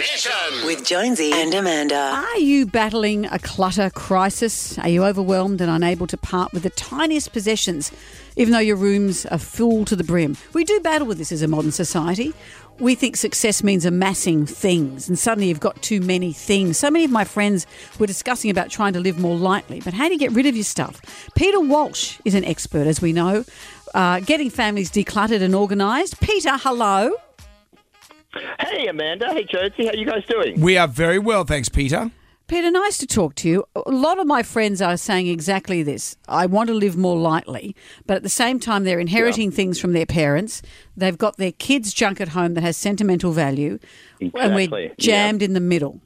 Mission. With Jonesy and Amanda. Are you battling a clutter crisis? Are you overwhelmed and unable to part with the tiniest possessions, even though your rooms are full to the brim? We do battle with this as a modern society. We think success means amassing things, and suddenly you've got too many things. So many of my friends were discussing about trying to live more lightly, but how do you get rid of your stuff? Peter Walsh is an expert, as we know, uh, getting families decluttered and organised. Peter, hello. Hey, Amanda. Hey, Jonesy. How you guys doing? We are very well, thanks, Peter. Peter, nice to talk to you. A lot of my friends are saying exactly this. I want to live more lightly, but at the same time, they're inheriting things from their parents. They've got their kids' junk at home that has sentimental value, and we're Exactly, jammed in the middle.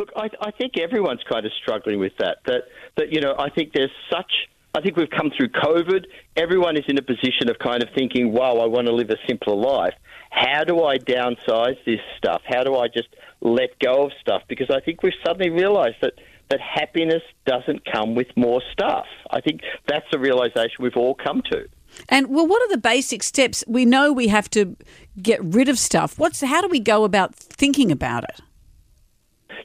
Look, I, I think everyone's kind of struggling with that. That that you know, I think there's such. I think we've come through COVID. Everyone is in a position of kind of thinking, "Wow, I want to live a simpler life. How do I downsize this stuff? How do I just let go of stuff?" Because I think we've suddenly realised that that happiness doesn't come with more stuff. I think that's a realization we've all come to. And well, what are the basic steps? We know we have to get rid of stuff. What's how do we go about thinking about it?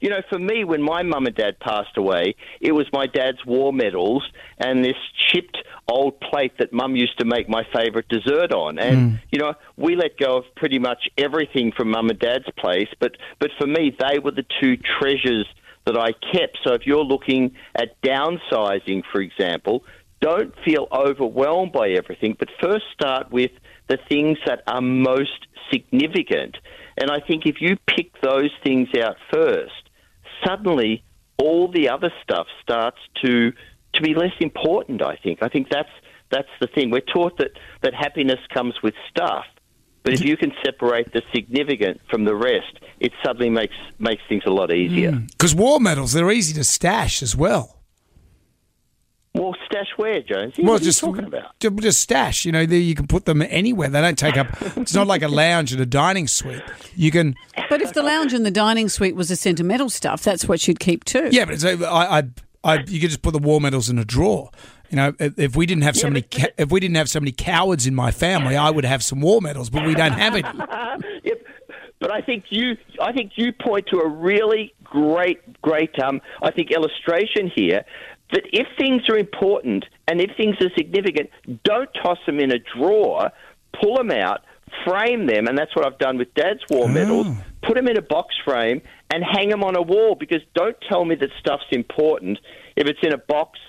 You know, for me, when my mum and dad passed away, it was my dad's war medals and this chipped old plate that mum used to make my favourite dessert on. And, hmm. you know, we let go of pretty much everything from mum and dad's place, but, but for me, they were the two treasures that I kept. So if you're looking at downsizing, for example, don't feel overwhelmed by everything, but first start with the things that are most significant. And I think if you pick those things out first, suddenly all the other stuff starts to to be less important. I think. I think that's that's the thing. We're taught that that happiness comes with stuff, but if you can separate the significant from the rest, it suddenly makes makes things a lot easier. Hmm. Because war medals, they're easy to stash as well. Well, stash where, Jones? Well, what just are you talking about? just stash. You know, there you can put them anywhere. They don't take up. It's not like a lounge and a dining suite. You can. But if the lounge and the dining suite was the sentimental stuff, that's what you'd keep too. Yeah, but it's, I, I, I, you could just put the war medals in a drawer. You know, if we didn't have so Yeah, many, ca- if we didn't have so many cowards in my family, I would have some war medals. But we don't have any. Yep. But I think you, I think you point to a really great, great, um, I think illustration here that if things are important and if things are significant, don't toss them in a drawer. Pull them out, frame them, and that's what I've done with Dad's war medals. Put them in a box frame and hang them on a wall. Because don't tell me that stuff's important if it's in a box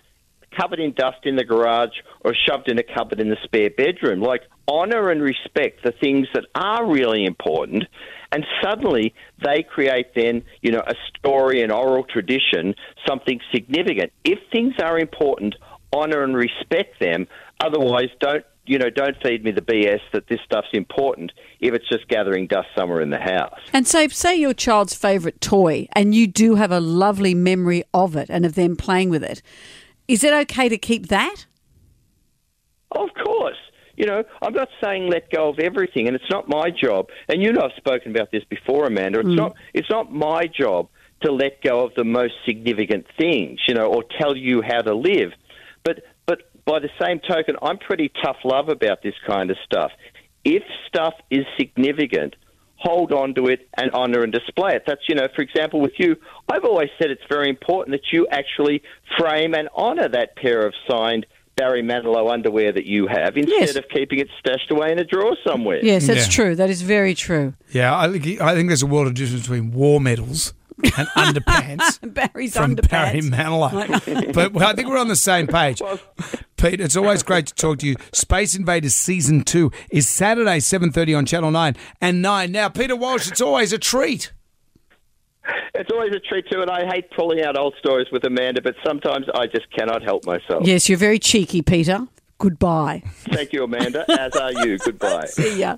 covered in dust in the garage or shoved in a cupboard in the spare bedroom. Like, honour and respect the things that are really important, and suddenly they create then, you know, a story, an oral tradition, something significant. If things are important, honour and respect them. Otherwise, don't. You know, don't feed me the BS that this stuff's important if it's just gathering dust somewhere in the house. And so, say your child's favourite toy, and you do have a lovely memory of it and of them playing with it. Is it okay to keep that? Of course. You know, I'm not saying let go of everything, and it's not my job. And you know, I've spoken about this before, Amanda. It's mm. not. It's not my job to let go of the most significant things, you know, or tell you how to live. But by the same token, I'm pretty tough love about this kind of stuff. If stuff is significant, hold on to it and honor and display it. That's, you know, for example, with you, I've always said it's very important that you actually frame and honor that pair of signed Barry Manilow underwear that you have instead Yes. of keeping it stashed away in a drawer somewhere. Yes, that's Yeah. true. That is very true. Yeah, I think I think there's a world of difference between war medals and underpants. Barry's from underpants. Barry Manilow. but well, I think we're on the same page. Pete, it's always great to talk to you. Space Invaders Season 2 is Saturday, 7.30 on Channel 9 and 9. Now, Peter Walsh, it's always a treat. It's always a treat too, and I hate pulling out old stories with Amanda, but sometimes I just cannot help myself. Yes, you're very cheeky, Peter. Goodbye. Thank you, Amanda, as are you. Goodbye. See ya.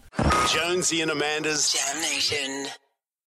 Jonesy and Amanda's Jam Nation.